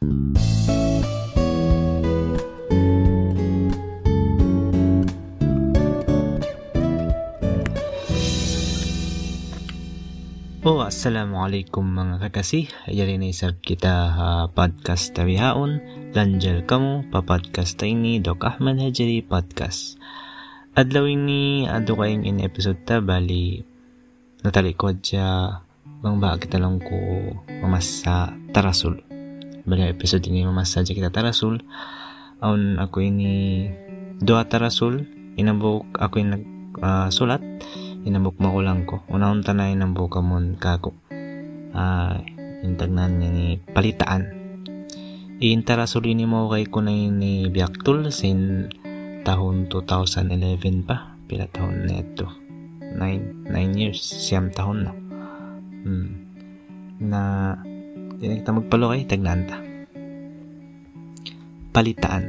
Oh, Assalamualaikum mga kakasi. Ayari na isab kita uh, podcast tawihaon. Lanjal kamo pa podcast ini Dok Ahmad Hajari Podcast. Adlaw ini ado kayong in episode ta bali natalikod siya bang ba kita lang ko mamasa tarasul. Bali episode ini mamasa kita tarasul. Aun ako ini doa tarasul. Inabok ako yung nag uh, sulat inabok makulang ko. Unahon tanay ng bukamon kako. Ah, uh, intagnan niya ni palitaan. Iintara sulini mo kay ko na ni Biaktul sin tahun 2011 pa. Pila tahon na ito. 9, 9 years. Siyam tahon na. Hmm. Na hindi kita magpalo kay tagnanta. Palitaan.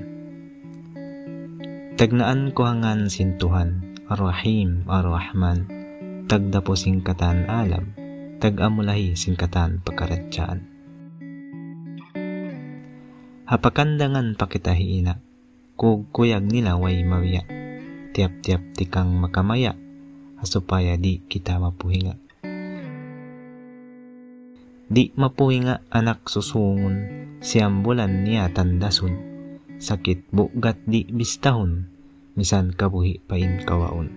Tagnaan ko hangan sintuhan Ar-Rahim, Ar-Rahman, tagda po singkatan alam, tag-amulahi singkatan pagkaratsaan. Hapakandangan pakitahiina, kugkuyag nila way mawiya, tiap-tiap tikang makamaya, asupaya di kita mapuhinga. Di mapuhinga anak susungon, siyambulan niya tandasun, sakit bugat di bistahon, misan kabuhi pain kawaon.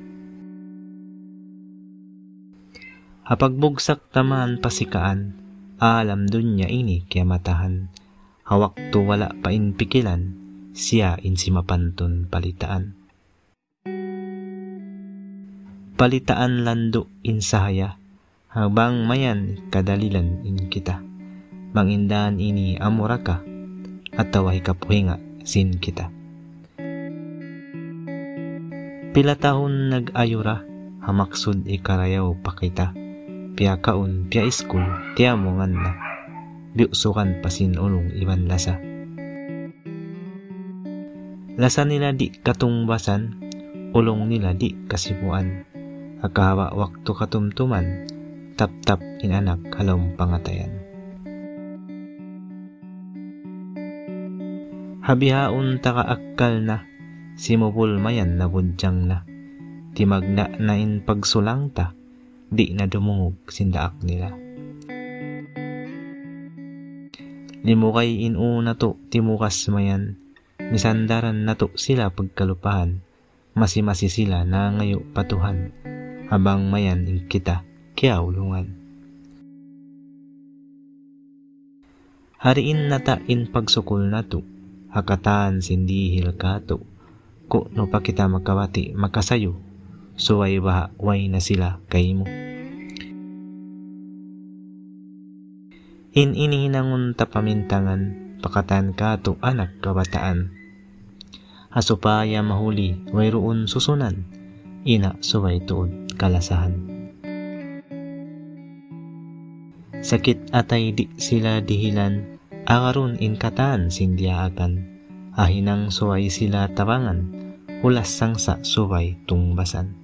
Hapagbugsak taman pasikaan, alam dunya ini kaya matahan, hawak to wala pain pikilan, siya insi mapanton palitaan. Palitaan lando insahaya, habang mayan kadalilan in kita. Mangindahan ini amuraka, at tawahi kapuhinga sin kita. Pila taon nag-ayura, hamaksud ikarayaw pakita. Pia kaun, pia iskul, tiya mo nga na. Biusukan pasin ulong iban lasa. Lasa nila di katungbasan, ulong nila di kasipuan. Akawa waktu katumtuman, tap-tap inanak halong pangatayan. Habihaon takaakkal na, simupul mayan na budyang na. Timagna na in pagsulangta, di na dumungog sindaak nila. Limukay inuna to timukas mayan, misandaran na to sila pagkalupahan, masimasi sila na ngayo patuhan, habang mayan in kita kaya ulungan. Hariin na ta in pagsukol na to, hakatan sindihil kato, ko no pa kita magkawati makasayo, suway ba way na sila kay mo. In inihinangon tapamintangan, pakatan ka to anak kabataan. Hasupaya mahuli, wayroon susunan, ina suway tuod kalasahan. Sakit atay di sila dihilan, agarun in kataan sindiaakan ahinang suway sila tabangan, hulas sangsa suway tungbasan.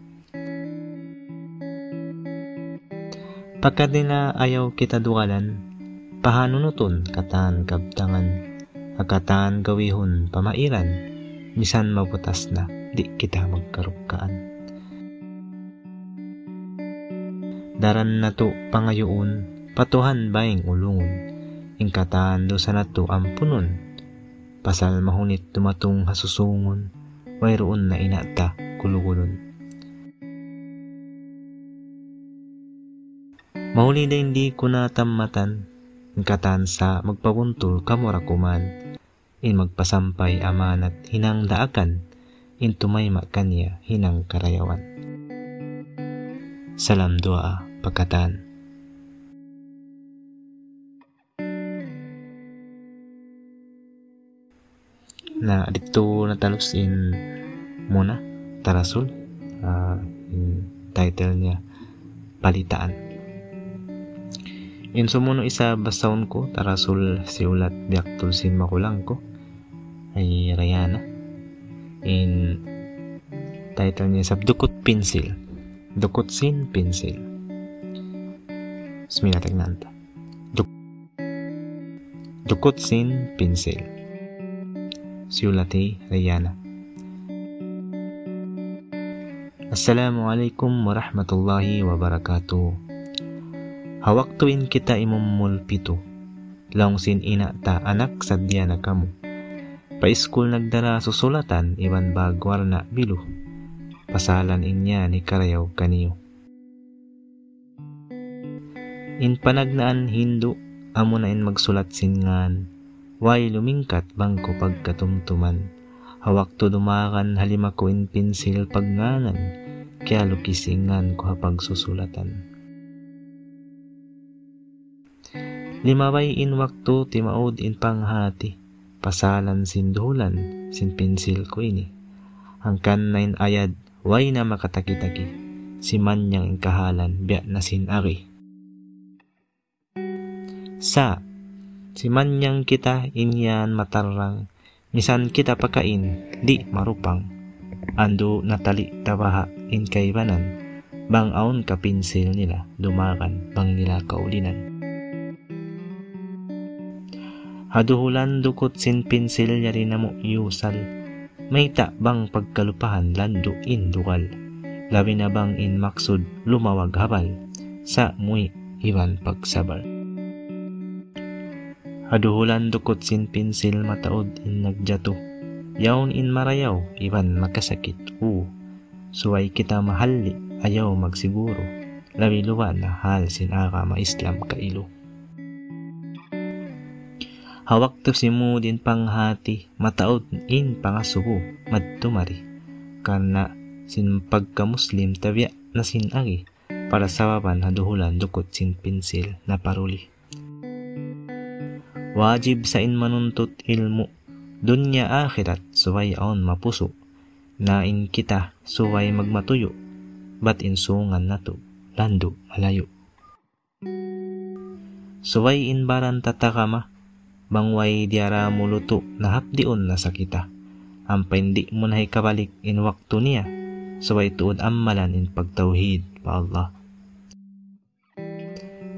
Pagkat nila ayaw kita dukalan, pahanunuton katan kabtangan, agkatan gawihon pamairan, misan mabutas na di kita magkarugkaan. Daran na to pangayoon, patuhan baing ulungon, ingkatan do sa nato ampunon, pasal mahunit tumatong hasusungon, mayroon na inata kulugulon. Mahuli na hindi ko natamatan, katan sa magpabuntol kamurakuman, in magpasampay amanat hinang daakan, in tumayma kanya hinang karayawan. Salam doa pagkatan. Na dito natalos in muna Tarasul uh, in title niya Palitaan. In sumuno isa basahon ko Tarasul si ulat biak tulsin makulang ko ay Rayana. In title niya sa Dukot Pencil. Dukot Sin Pencil. Tegnanta. Dukot sin Pinsel Siulati Rayana Assalamualaikum warahmatullahi wabarakatuh. Hawak tuin kita imumulpito Laungsin ina ta anak sadya na kamo. Pa-school nagdara susulatan iwan bagwar na bilu. Pasalan inya ni karayaw kaniyo. In panagnaan Hindu, amo na in magsulat singan, way lumingkat bangko pagkatumtuman, hawak to dumakan halima ko in pinsil pagnganan, kaya lukisingan ko hapag susulatan. Limaway in wakto timaod in panghati, pasalan sindulan, sin pinsil ko ini. Hangkan na in ayad, way na makatakitaki, si manyang kahalan, biya na sinari sa si manyang kita inyan matarang misan kita pakain di marupang. Ando natali tabaha in kaibanan bang aon kapinsil nila dumakan bang nila kaulinan haduhulan dukot sin pinsil yari na mo yusal may ta bang pagkalupahan lando in dukal labi na bang in maksud lumawag habal sa muy iwan pagsabal Haduhulan dukot sin pinsil mataod in nagjato. Yaon in marayaw, iban makasakit u. Suway kita mahalli, ayaw magsiguro. Labi na hal sin aka maislam kailo. Hawak to si mo din panghati, mataod in pangasubo, madtumari. Karna sin pagka-muslim tabya na sin agi, para sawaban haduhulan dukot sin pinsil na paruli. Wajib sa in manuntut ilmu, dunya akhirat suway aon mapuso, nain kita suway magmatuyo, bat insungan nato, lando malayo. Suway inbaran tatakama, bangway diara muluto na hapdion na sakita. Ampay hindi mo na kabalik in wakto niya, suway tuod ammalan in pagtawhid pa Allah.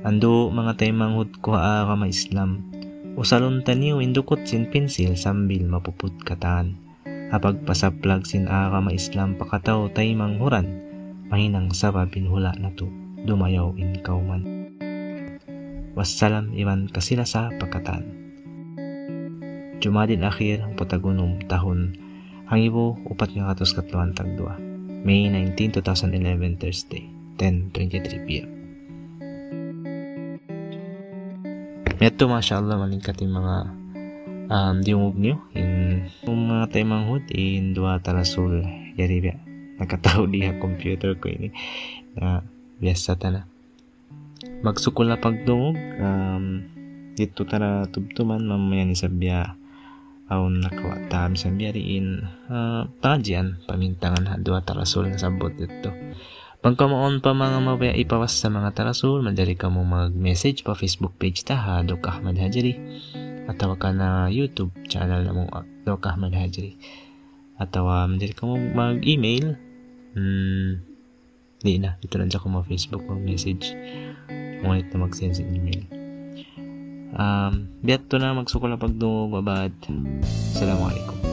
Ando mga tay manghud ko a kama Islam, Usalon taniw indukot sin pensil sambil mapuput kataan. Apag pasaplag sin aka maislam pakataw tay manghuran, mahinang saba pinhula na to, dumayaw in kauman. Wassalam iman kasila sa pagkataan. Jumadin akhir ang putagunum tahon hangibo upat nga katos katluan tagdua. May 19, 2011 Thursday, 10.23 p.m. Ito, mashallah, malingkat yung mga um, diumog nyo. In mga tayo manghud, in dua tarasul. Yari ba? Nakatao diha computer ko ini. Na biyasa ta na. Magsukol na pagdungog. Um, dito tara tubtuman mamaya ni sabya aun nakawa tam sabya rin uh, pangadyan pamintangan ha dua tarasul na sabot dito Pagkamaon pa mga mabaya ipawas sa mga tarasul, madali ka mo mag-message pa Facebook page ta ha, Dok Ahmad Hajri. At ka na YouTube channel na mo, Dok Ahmad Hajri. At madali ka mo mag-email. Hmm, di na, dito lang ko mo Facebook mag-message. Ngunit na mag-send sa email. Um, biat to na magsukol na pagdungog, babad. Assalamualaikum.